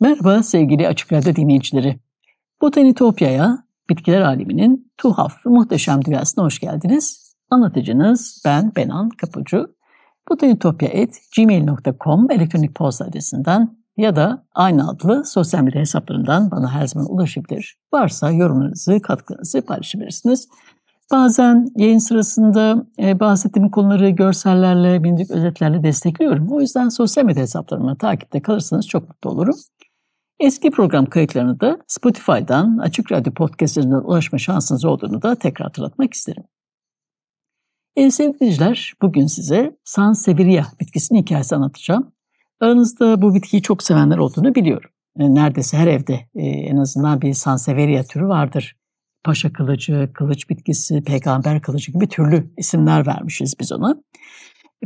Merhaba sevgili Açık Radyo dinleyicileri. Botanitopya'ya, bitkiler aleminin tuhaf ve muhteşem dünyasına hoş geldiniz. Anlatıcınız ben Benan Kapucu. botanitopya.gmail.com elektronik posta adresinden ya da aynı adlı sosyal medya hesaplarından bana her zaman ulaşabilir. Varsa yorumlarınızı, katkılarınızı paylaşabilirsiniz. Bazen yayın sırasında e, bahsettiğim konuları görsellerle, bindik özetlerle destekliyorum. O yüzden sosyal medya hesaplarımı takipte kalırsanız çok mutlu olurum. Eski program kayıtlarını da Spotify'dan, Açık Radyo podcastlerinden ulaşma şansınız olduğunu da tekrar hatırlatmak isterim. E, sevgili dinleyiciler, bugün size Sansevieria bitkisinin hikayesi anlatacağım. Aranızda bu bitkiyi çok sevenler olduğunu biliyorum. E, neredeyse her evde e, en azından bir Sansevieria türü vardır. Paşa kılıcı, kılıç bitkisi, peygamber kılıcı gibi türlü isimler vermişiz biz ona.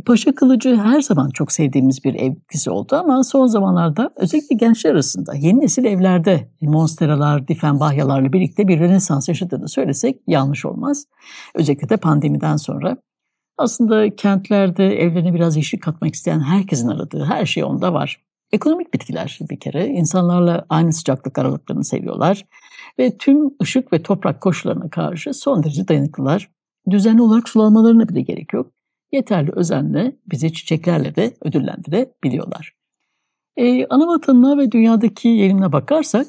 Paşa kılıcı her zaman çok sevdiğimiz bir ev bitkisi oldu ama son zamanlarda özellikle gençler arasında yeni nesil evlerde monsteralar, difenbahyalarla birlikte bir rönesans yaşadığını söylesek yanlış olmaz. Özellikle de pandemiden sonra. Aslında kentlerde evlerine biraz yeşil katmak isteyen herkesin aradığı her şey onda var. Ekonomik bitkiler bir kere insanlarla aynı sıcaklık aralıklarını seviyorlar ve tüm ışık ve toprak koşullarına karşı son derece dayanıklılar. Düzenli olarak sulanmalarına bile gerek yok. Yeterli özenle bizi çiçeklerle de ödüllendirebiliyorlar. Ee, ana vatanına ve dünyadaki yerine bakarsak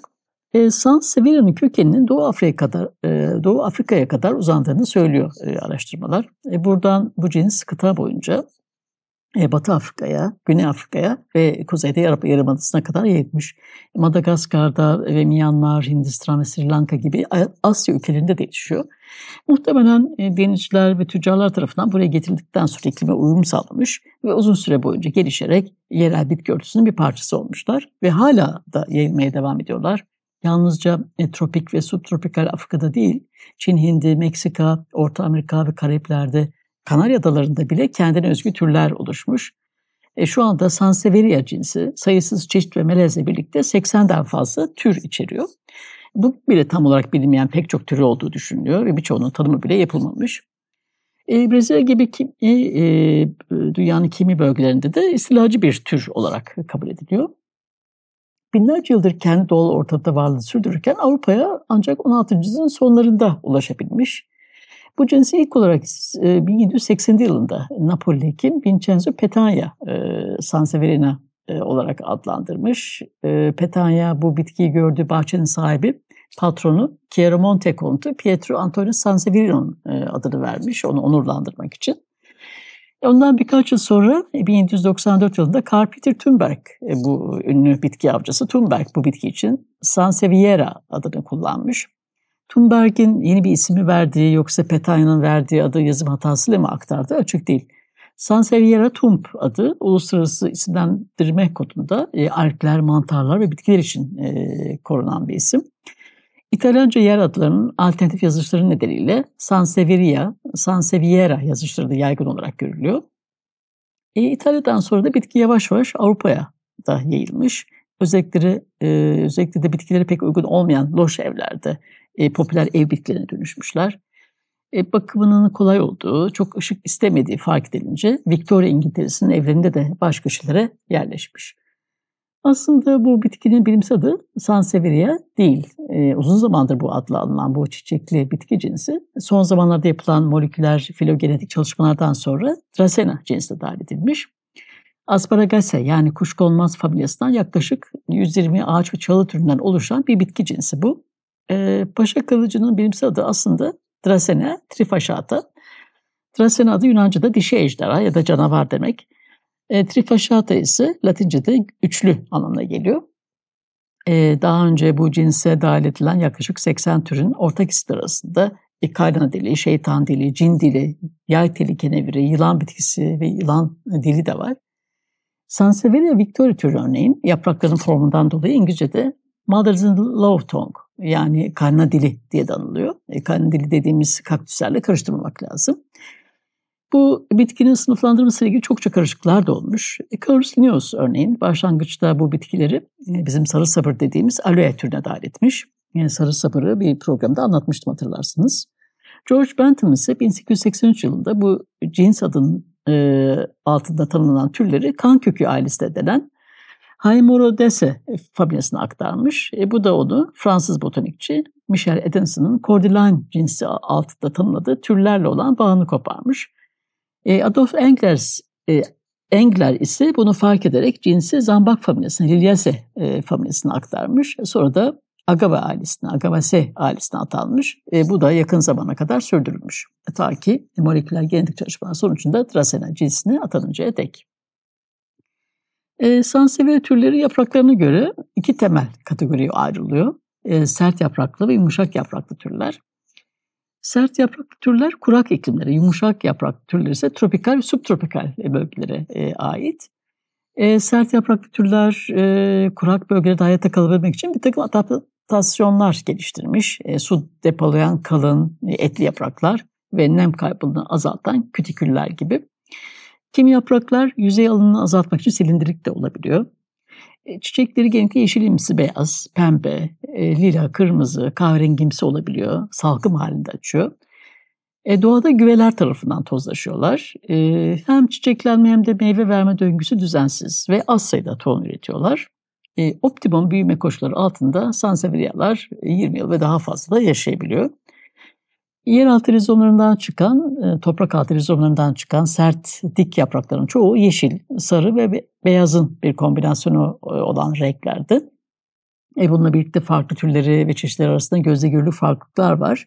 e, Sanseviera'nın kökeninin Doğu Afrika'da e, Doğu Afrika'ya kadar uzandığını söylüyor e, araştırmalar. E, buradan bu cins kıta boyunca e, Batı Afrika'ya, Güney Afrika'ya ve Kuzeyde Yarımadası'na kadar yayılmış. Madagaskar'da ve Myanmar, Hindistan ve Sri Lanka gibi Asya ülkelerinde de yetişiyor. Muhtemelen e, denizciler ve tüccarlar tarafından buraya getirildikten sonra iklime uyum sağlamış ve uzun süre boyunca gelişerek yerel bitki örtüsünün bir parçası olmuşlar ve hala da yayılmaya devam ediyorlar. Yalnızca e, tropik ve subtropikal Afrika'da değil, Çin, Hindi, Meksika, Orta Amerika ve Karayipler'de Kanarya Adaları'nda bile kendine özgü türler oluşmuş. E, şu anda Sansevieria cinsi sayısız çeşit ve melezle birlikte 80'den fazla tür içeriyor. Bu bile tam olarak bilinmeyen pek çok türü olduğu düşünülüyor ve birçoğunun tanımı bile yapılmamış. E, Brezilya gibi kimi, e, e, dünyanın kimi bölgelerinde de istilacı bir tür olarak kabul ediliyor. Binlerce yıldır kendi doğal ortamda varlığını sürdürürken Avrupa'ya ancak 16. yüzyılın sonlarında ulaşabilmiş. Bu cinsi ilk olarak 1780 e, yılında Napoli hekim Vincenzo Petagna e, Sanseverina e, olarak adlandırmış. Petagna bu bitkiyi gördüğü bahçenin sahibi patronu Chiaramonte Conte Pietro Antonio Sanseverina'nın adını vermiş onu onurlandırmak için. Ondan birkaç yıl sonra 1794 yılında Carl Peter Thunberg bu ünlü bitki avcısı Thunberg bu bitki için Sanseviera adını kullanmış. Thunberg'in yeni bir ismi verdiği yoksa Petagna'nın verdiği adı yazım hatasıyla mı aktardı açık değil. Sanseviera tump adı uluslararası isimlendirme kodunda e, alpler, mantarlar ve bitkiler için e, korunan bir isim. İtalyanca yer adlarının alternatif yazışları nedeniyle Sansevieria, Sanseviera yazışları da yaygın olarak görülüyor. E, İtalya'dan sonra da bitki yavaş yavaş Avrupa'ya da yayılmış. Özellikleri, e, özellikle de bitkileri pek uygun olmayan loş evlerde e, popüler ev bitkilerine dönüşmüşler. E, bakımının kolay olduğu, çok ışık istemediği fark edilince Victoria İngiltere'sinin evlerinde de baş köşelere yerleşmiş. Aslında bu bitkinin bilimsel adı Sansevieria değil. E, uzun zamandır bu adla alınan bu çiçekli bitki cinsi son zamanlarda yapılan moleküler filogenetik çalışmalardan sonra Dracena cinsine dahil edilmiş. Asparagaceae yani kuşkonmaz familyasından yaklaşık 120 ağaç ve çalı türünden oluşan bir bitki cinsi bu. E, Paşa kılıcının bilimsel adı aslında Dracena trifaşata. Dracena adı Yunanca'da dişi ejderha ya da canavar demek. E, trifaşata ise Latince'de üçlü anlamına geliyor. E, daha önce bu cinse dahil edilen yaklaşık 80 türün ortak isimleri arasında kaynana dili, şeytan dili, cin dili, yay teli keneviri, yılan bitkisi ve yılan dili de var. Sansevieria victoria türü örneğin yaprakların formundan dolayı İngilizce'de Mother's in Love Tongue yani karna dili diye de anılıyor. E, karna dili dediğimiz kaktüslerle karıştırmamak lazım. Bu bitkinin sınıflandırması ile ilgili çokça karışıklıklar da olmuş. E, lineus örneğin başlangıçta bu bitkileri e, bizim sarı sabır dediğimiz aloe türüne dahil etmiş. Yani sarı sabırı bir programda anlatmıştım hatırlarsınız. George Bentham ise 1883 yılında bu cins adının e, altında tanımlanan türleri kan kökü ailesi denen Haemorodese familyasına aktarmış. E, bu da onu Fransız botanikçi Michel Edenson'ın Cordyline cinsi altında tanımladığı türlerle olan bağını koparmış. E, Adolf Englers, e, Engler ise bunu fark ederek cinsi zambak familyasına, Liliaceae e, familyasına aktarmış. Sonra da Agave ailesine, Agavaceae ailesine atanmış. E, bu da yakın zamana kadar sürdürülmüş. E, ta ki moleküler genetik çalışmalar sonucunda Dracena cinsine atanıncaya dek. E, Sansevieria türleri yapraklarına göre iki temel kategoriye ayrılıyor. E, sert yapraklı ve yumuşak yapraklı türler. Sert yapraklı türler kurak iklimlere, yumuşak yapraklı türler ise tropikal ve subtropikal bölgelere e, ait. E, sert yapraklı türler e, kurak bölgelerde hayatta kalabilmek için bir takım adaptasyonlar geliştirmiş. E, su depolayan kalın e, etli yapraklar ve nem kaybını azaltan kütiküller gibi. Kimi yapraklar yüzey alanını azaltmak için silindirik de olabiliyor. E, çiçekleri genellikle yeşilimsi beyaz, pembe, e, lila, kırmızı, kahverengimsi olabiliyor. Salkım halinde açıyor. E, doğada güveler tarafından tozlaşıyorlar. E, hem çiçeklenme hem de meyve verme döngüsü düzensiz ve az sayıda tohum üretiyorlar. E, optimum büyüme koşulları altında Sansevierialar 20 yıl ve daha fazla da yaşayabiliyor. Yeraltı rizomlarından çıkan, e, toprak altı rizomlarından çıkan sert dik yaprakların çoğu yeşil, sarı ve beyazın bir kombinasyonu e, olan renklerdi. E bununla birlikte farklı türleri ve çeşitleri arasında gözle görülür farklılıklar var.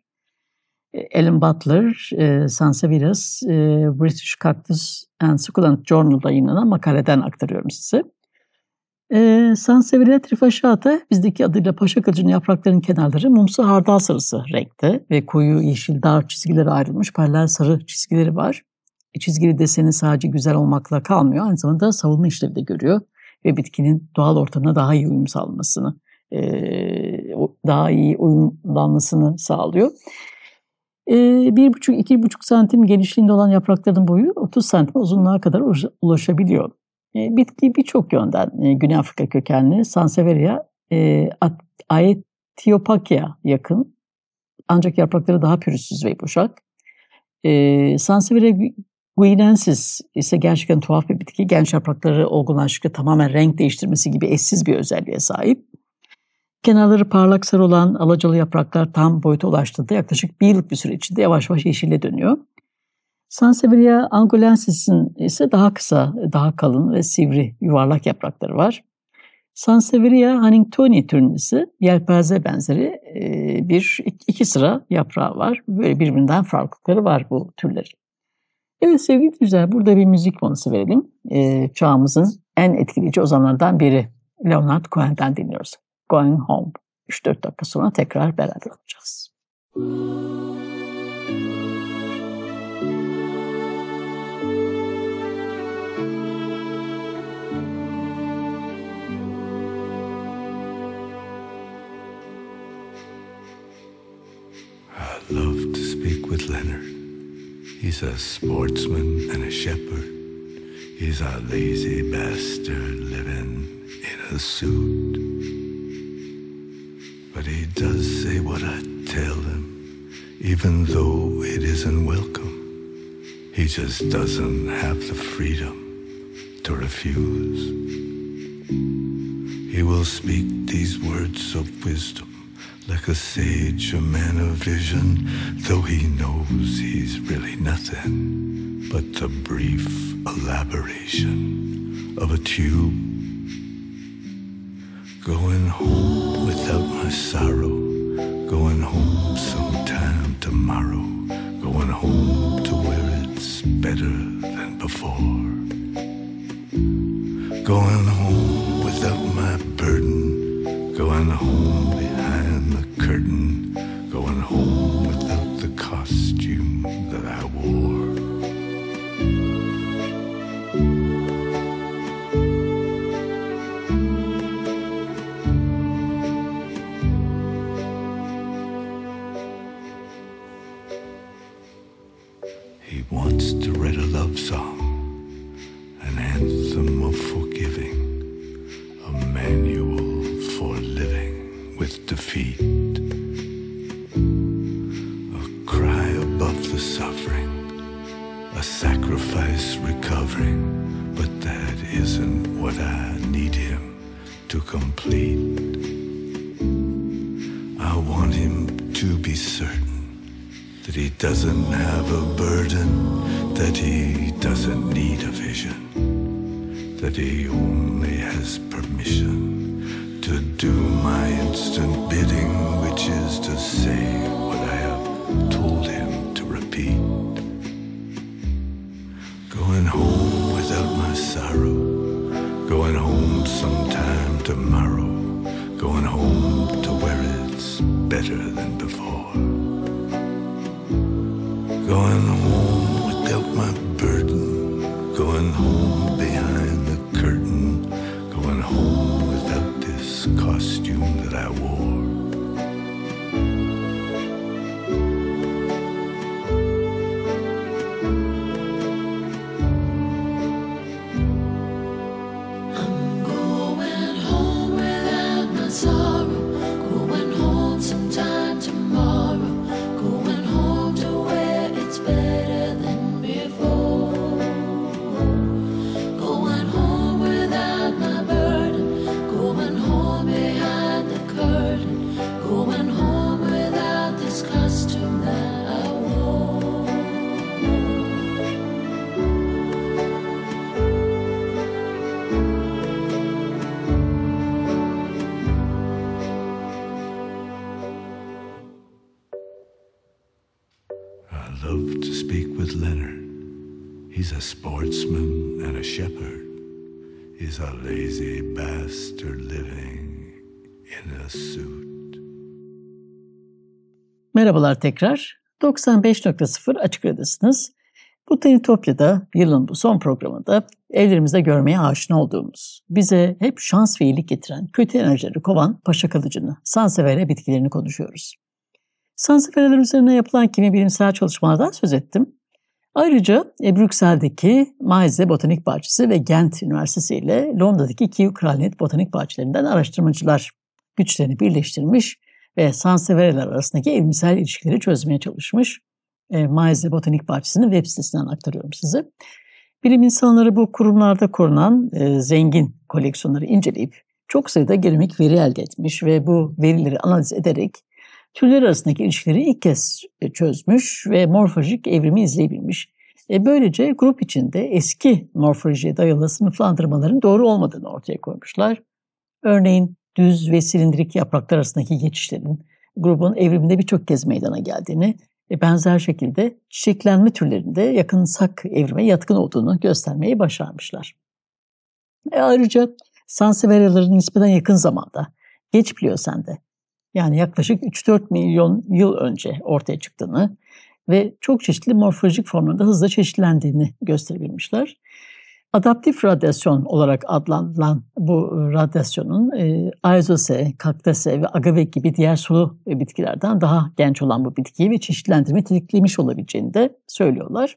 E, Alan Butler, e, e, British Cactus and Succulent Journal'da yayınlanan makaleden aktarıyorum size. E, Sansevieria trifaşata bizdeki adıyla paşa kılıcının yapraklarının kenarları mumsu hardal sarısı renkte ve koyu yeşil dar çizgilere ayrılmış paralel sarı çizgileri var. E, çizgili deseni sadece güzel olmakla kalmıyor, aynı zamanda savunma işlevi de görüyor ve bitkinin doğal ortamına daha iyi uyum sağlamasını, e, daha iyi uyumlanmasını sağlıyor. E, bir buçuk, iki buçuk santim genişliğinde olan yaprakların boyu 30 santim uzunluğa kadar ulaşabiliyor. E, bitki birçok yönden e, Güney Afrika kökenli Sansevieria e, Aetiopakia yakın ancak yaprakları daha pürüzsüz ve yumuşak. Sansevieria guinensis ise gerçekten tuhaf bir bitki. Genç yaprakları olgunlaştıkça tamamen renk değiştirmesi gibi eşsiz bir özelliğe sahip. Kenarları parlak sarı olan alacalı yapraklar tam boyuta ulaştığında yaklaşık bir yıllık bir süre içinde yavaş yavaş yeşile dönüyor. Sansevieria angolensis'in ise daha kısa, daha kalın ve sivri yuvarlak yaprakları var. Sansevieria Huntingtoni türünün yelpaze benzeri bir iki sıra yaprağı var. Böyle birbirinden farklılıkları var bu türlerin. Evet sevgili güzel burada bir müzik konusu verelim. E, çağımızın en etkileyici ozanlardan biri Leonard Cohen'den dinliyoruz. Going Home. 3-4 dakika sonra tekrar beraber olacağız. I He's a sportsman and a shepherd. He's a lazy bastard living in a suit. But he does say what I tell him, even though it isn't welcome. He just doesn't have the freedom to refuse. He will speak these words of wisdom like a sage, a man of vision, though he knows he's really nothing but the brief elaboration of a tube. Going home without my sorrow, going home sometime tomorrow, going home to where it's better than before. Going home certain that he doesn't have a burden, that he doesn't need a vision, that he only has permission to do my instant bidding, which is to say what I have told him to repeat. Going home without my sorrow, going home sometime tomorrow, it's better than before. Going lazy bastard living in a suit. Merhabalar tekrar. 95.0 Açık Radyo'dasınız. Bu Tenitopya'da yılın bu son programında evlerimizde görmeye aşina olduğumuz, bize hep şans ve iyilik getiren, kötü enerjileri kovan paşa kalıcını, sansevere bitkilerini konuşuyoruz. Sansevereler üzerine yapılan kimi bilimsel çalışmalardan söz ettim. Ayrıca e, Brüksel'deki Maize Botanik Bahçesi ve Gent Üniversitesi ile Londra'daki Kew Kraliyet Botanik Bahçelerinden araştırmacılar güçlerini birleştirmiş ve sansevereler arasındaki evrimsel ilişkileri çözmeye çalışmış. E, Maize Botanik Bahçesi'nin web sitesinden aktarıyorum size. Bilim insanları bu kurumlarda korunan e, zengin koleksiyonları inceleyip çok sayıda genomik veri elde etmiş ve bu verileri analiz ederek türler arasındaki ilişkileri ilk kez e, çözmüş ve morfolojik evrimi izleyebilmiş. E, böylece grup içinde eski morfolojiye dayalı sınıflandırmaların doğru olmadığını ortaya koymuşlar. Örneğin düz ve silindirik yapraklar arasındaki geçişlerin grubun evriminde birçok kez meydana geldiğini ve benzer şekilde çiçeklenme türlerinde yakınsak evrime yatkın olduğunu göstermeyi başarmışlar. E ayrıca Sanseveriaların nispeten yakın zamanda, geç Pliyosen'de yani yaklaşık 3-4 milyon yıl önce ortaya çıktığını ve çok çeşitli morfolojik formlarda hızla çeşitlendiğini gösterebilmişler. Adaptif radyasyon olarak adlandırılan bu radyasyonun e, Aizose, Kaktase ve Agave gibi diğer sulu bitkilerden daha genç olan bu bitkiyi ve çeşitlendirme tetiklemiş olabileceğini de söylüyorlar.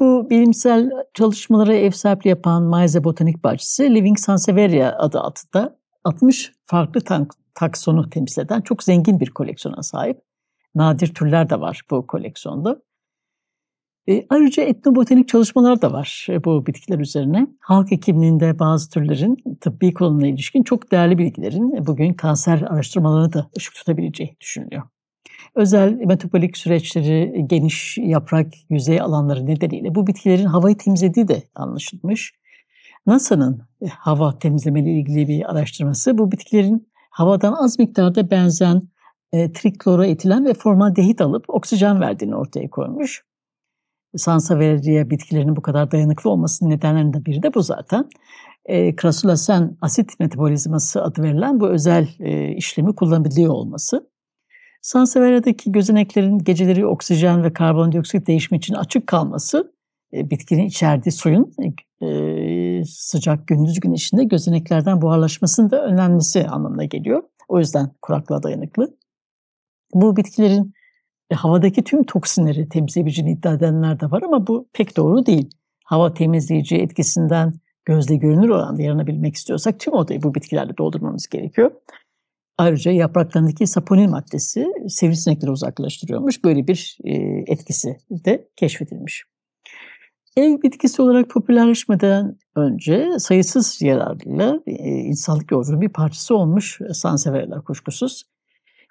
Bu bilimsel çalışmalara ev sahipliği yapan Maize Botanik Bahçesi Living Sansevieria adı altında 60 farklı taksonu temsil eden çok zengin bir koleksiyona sahip. Nadir türler de var bu koleksiyonda. E, ayrıca etnobotanik çalışmalar da var e, bu bitkiler üzerine. Halk hekimliğinde bazı türlerin tıbbi kullanımına ilişkin çok değerli bilgilerin bugün kanser araştırmalarını da ışık tutabileceği düşünülüyor. Özel metabolik süreçleri, geniş yaprak yüzey alanları nedeniyle bu bitkilerin havayı temizlediği de anlaşılmış. NASA'nın e, hava temizlemeyle ilgili bir araştırması bu bitkilerin havadan az miktarda benzen e, trikloroetilen ve formaldehit alıp oksijen verdiğini ortaya koymuş. Sansevieria bitkilerinin bu kadar dayanıklı olmasının nedenlerinden biri de bu zaten. E, krasulasen asit metabolizması adı verilen bu özel e, işlemi kullanabiliyor olması. Sansevieria'daki gözeneklerin geceleri oksijen ve karbondioksit değişimi için açık kalması, bitkinin içerdiği suyun e, sıcak gündüz güneşinde gözeneklerden buharlaşmasının da önlenmesi anlamına geliyor. O yüzden kuraklığa dayanıklı. Bu bitkilerin e, havadaki tüm toksinleri temizleyebileceğini iddia edenler de var ama bu pek doğru değil. Hava temizleyici etkisinden gözle görünür oranda yaranabilmek istiyorsak tüm odayı bu bitkilerle doldurmamız gerekiyor. Ayrıca yapraklarındaki saponin maddesi sivrisinekleri uzaklaştırıyormuş. Böyle bir e, etkisi de keşfedilmiş. Ev bitkisi olarak popülerleşmeden önce sayısız yararıyla e, insanlık yolculuğunun bir parçası olmuş Sanseverialar kuşkusuz.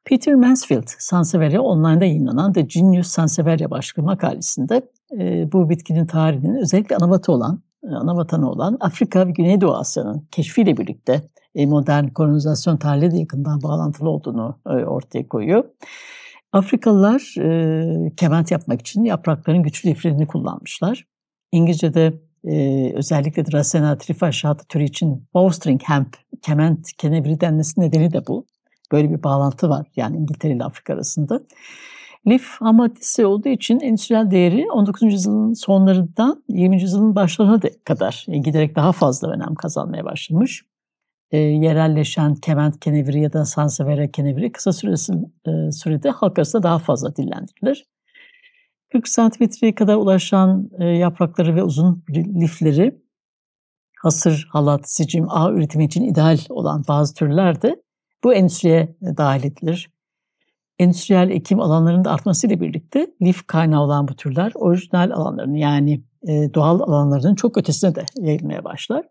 Peter Mansfield, Sansevieria online'da yayınlanan The Genius Sansevieria başlıklı makalesinde e, bu bitkinin tarihinin özellikle anavatı olan, e, anavatanı olan Afrika ve Güneydoğu Asya'nın keşfiyle birlikte modern kolonizasyon tarihi de yakından bağlantılı olduğunu ortaya koyuyor. Afrikalılar e, kement yapmak için yaprakların güçlü liflerini kullanmışlar. İngilizce'de e, özellikle Dracena trifaşata türü için bowstring hemp, kement keneviri denmesi nedeni de bu. Böyle bir bağlantı var yani İngiltere ile Afrika arasında. Lif ham maddesi olduğu için endüstriyel değeri 19. yüzyılın sonlarından 20. yüzyılın başlarına kadar giderek daha fazla önem kazanmaya başlamış. E, yerelleşen kement keneviri ya da sansevera keneviri kısa süresi, e, sürede halk arasında daha fazla dillendirilir. 40 santimetreye kadar ulaşan e, yaprakları ve uzun lifleri hasır, halat, sicim, ağ üretimi için ideal olan bazı türler de bu endüstriye dahil edilir. Endüstriyel ekim alanlarının da artmasıyla birlikte lif kaynağı olan bu türler orijinal alanlarını yani e, doğal alanlarının çok ötesine de yayılmaya başlar.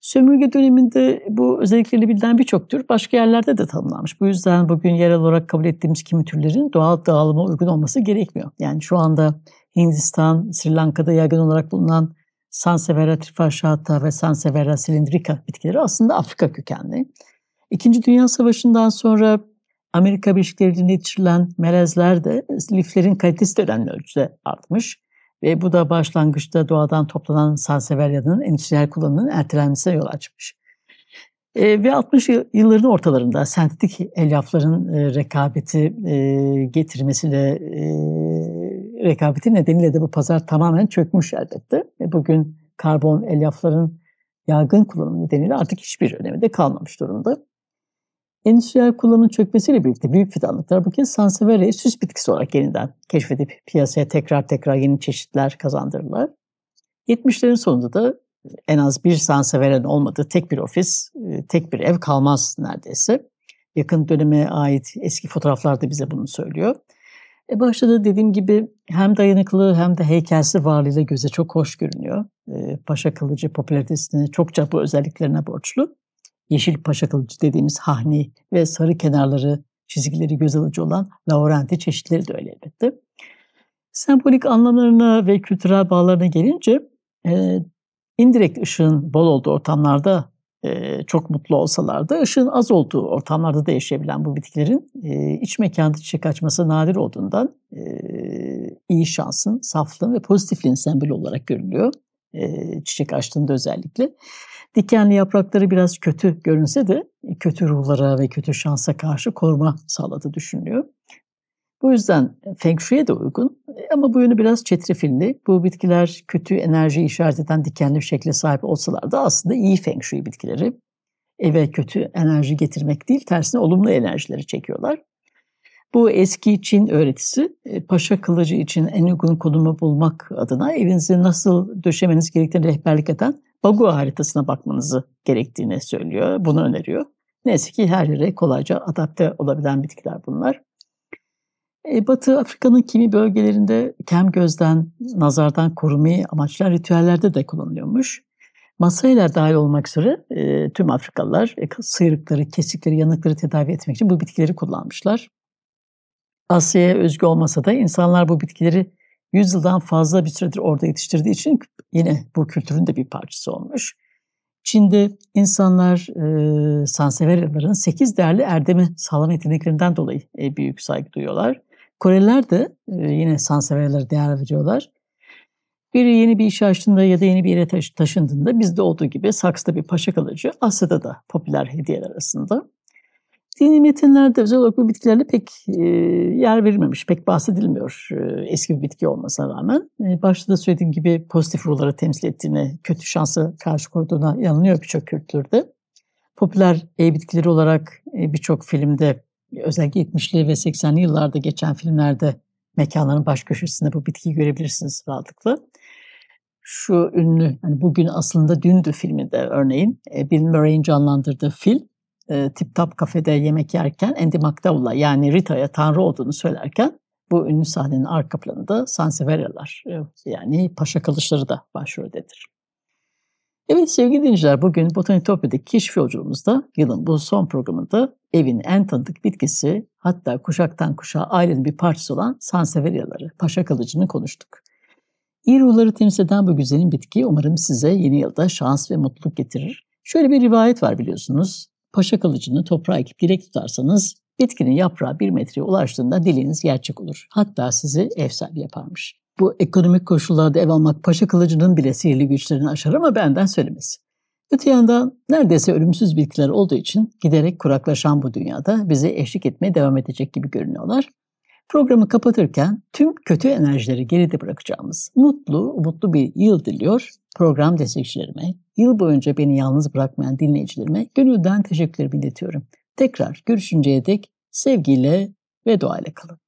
Sömürge döneminde bu özellikleri bilinen birçok tür başka yerlerde de tanımlanmış. Bu yüzden bugün yerel olarak kabul ettiğimiz kimi türlerin doğal dağılıma uygun olması gerekmiyor. Yani şu anda Hindistan, Sri Lanka'da yaygın olarak bulunan Sansevieria trifasciata ve Sansevieria cylindrica bitkileri aslında Afrika kökenli. İkinci Dünya Savaşı'ndan sonra Amerika Birleşik Devletleri'nde yetiştirilen melezler de liflerin kalitesi de ölçüde artmış. Ve bu da başlangıçta doğadan toplanan Sanseveria'nın endüstriyel kullanımının ertelenmesine yol açmış. E, ve 60 yılların ortalarında sentetik elyafların e, rekabeti e, getirmesiyle e, rekabeti nedeniyle de bu pazar tamamen çökmüş elbette. E, bugün karbon elyafların yaygın kullanımı nedeniyle artık hiçbir önemi de kalmamış durumda. Endüstriyel kullanımın çökmesiyle birlikte büyük fidanlıklar bu kez Sansevieria süs bitkisi olarak yeniden keşfedip piyasaya tekrar tekrar yeni çeşitler kazandırırlar. 70'lerin sonunda da en az bir Sansevieria'nın olmadığı tek bir ofis, e, tek bir ev kalmaz neredeyse. Yakın döneme ait eski fotoğraflar da bize bunu söylüyor. E başta da dediğim gibi hem dayanıklı hem de heykelsi varlığıyla göze çok hoş görünüyor. E, Paşa kılıcı popülaritesini çokça bu özelliklerine borçlu yeşil paşa kılıcı dediğimiz hahni ve sarı kenarları çizgileri göz alıcı olan Laurenti çeşitleri de öyle elbette. Sembolik anlamlarına ve kültürel bağlarına gelince e, indirekt ışığın bol olduğu ortamlarda e, çok mutlu olsalar da ışığın az olduğu ortamlarda da yaşayabilen bu bitkilerin e, iç mekanda çiçek açması nadir olduğundan e, iyi şansın, saflığın ve pozitifliğin sembolü olarak görülüyor. E, çiçek açtığında özellikle. Dikenli yaprakları biraz kötü görünse de kötü ruhlara ve kötü şansa karşı koruma sağladığı düşünülüyor. Bu yüzden Feng Shui'ye de uygun ama bu yönü biraz çetrefilli. Bu bitkiler kötü enerji işaret eden dikenli bir şekle sahip olsalar da aslında iyi Feng Shui bitkileri. Eve kötü enerji getirmek değil, tersine olumlu enerjileri çekiyorlar. Bu eski Çin öğretisi e, paşa kılıcı için en uygun konumu bulmak adına evinizi nasıl döşemeniz gerektiğini rehberlik eden Bagu haritasına bakmanızı gerektiğini söylüyor. Bunu öneriyor. Neyse ki her yere kolayca adapte olabilen bitkiler bunlar. E, Batı Afrika'nın kimi bölgelerinde kem gözden, nazardan korumayı amaçlayan ritüellerde de kullanılıyormuş. Masaylar dahil olmak üzere e, tüm Afrikalılar e, sıyrıkları, kesikleri, yanıkları tedavi etmek için bu bitkileri kullanmışlar. Asya'ya özgü olmasa da insanlar bu bitkileri 100 yıldan fazla bir süredir orada yetiştirdiği için yine bu kültürün de bir parçası olmuş. Çin'de insanlar e, Sanseveriaların 8 değerli erdemi sağlam yeteneklerinden dolayı e, büyük saygı duyuyorlar. Koreliler de e, yine Sanseverialara değer veriyorlar. Biri yeni bir iş açtığında ya da yeni bir yere taş- taşındığında bizde olduğu gibi saksıda bir paşa kalıcı Asya'da da popüler hediyeler arasında. Dini metinlerde özel olarak bu bitkilerle pek e, yer verilmemiş, pek bahsedilmiyor e, eski bir bitki olmasına rağmen. E, başta da söylediğim gibi pozitif ruhları temsil ettiğine, kötü şansa karşı koruduğuna inanılıyor birçok kültürde. Popüler ev bitkileri olarak e, birçok filmde özellikle 70'li ve 80'li yıllarda geçen filmlerde mekanların baş köşesinde bu bitkiyi görebilirsiniz rahatlıkla. Şu ünlü, hani bugün aslında dündü filminde örneğin e, Bill Murray'in canlandırdığı film e, Tip Top kafede yemek yerken Andy McDowell'a yani Rita'ya tanrı olduğunu söylerken Bu ünlü sahnenin arka planında Sanseverialar yani Paşa Kılıçları da başroldedir. Evet sevgili dinleyiciler bugün Botanitopya'daki keşif yolculuğumuzda yılın bu son programında evin en tanıdık bitkisi hatta kuşaktan kuşağa ailenin bir parçası olan Sanseveriaları, Paşa Kılıcı'nı konuştuk. İyi ruhları temsil eden bu güzelim bitki umarım size yeni yılda şans ve mutluluk getirir. Şöyle bir rivayet var biliyorsunuz. Paşa kılıcını toprağa ekip dilek tutarsanız bitkinin yaprağı bir metreye ulaştığında dileğiniz gerçek olur. Hatta sizi ev sahibi yaparmış. Bu ekonomik koşullarda ev almak paşa kılıcının bile sihirli güçlerini aşar ama benden söylemesi. Öte yandan neredeyse ölümsüz bitkiler olduğu için giderek kuraklaşan bu dünyada bize eşlik etmeye devam edecek gibi görünüyorlar. Programı kapatırken tüm kötü enerjileri geride bırakacağımız mutlu, umutlu bir yıl diliyor. Program destekçilerime, yıl boyunca beni yalnız bırakmayan dinleyicilerime gönülden teşekkürlerimi iletiyorum. Tekrar görüşünceye dek sevgiyle ve duayla kalın.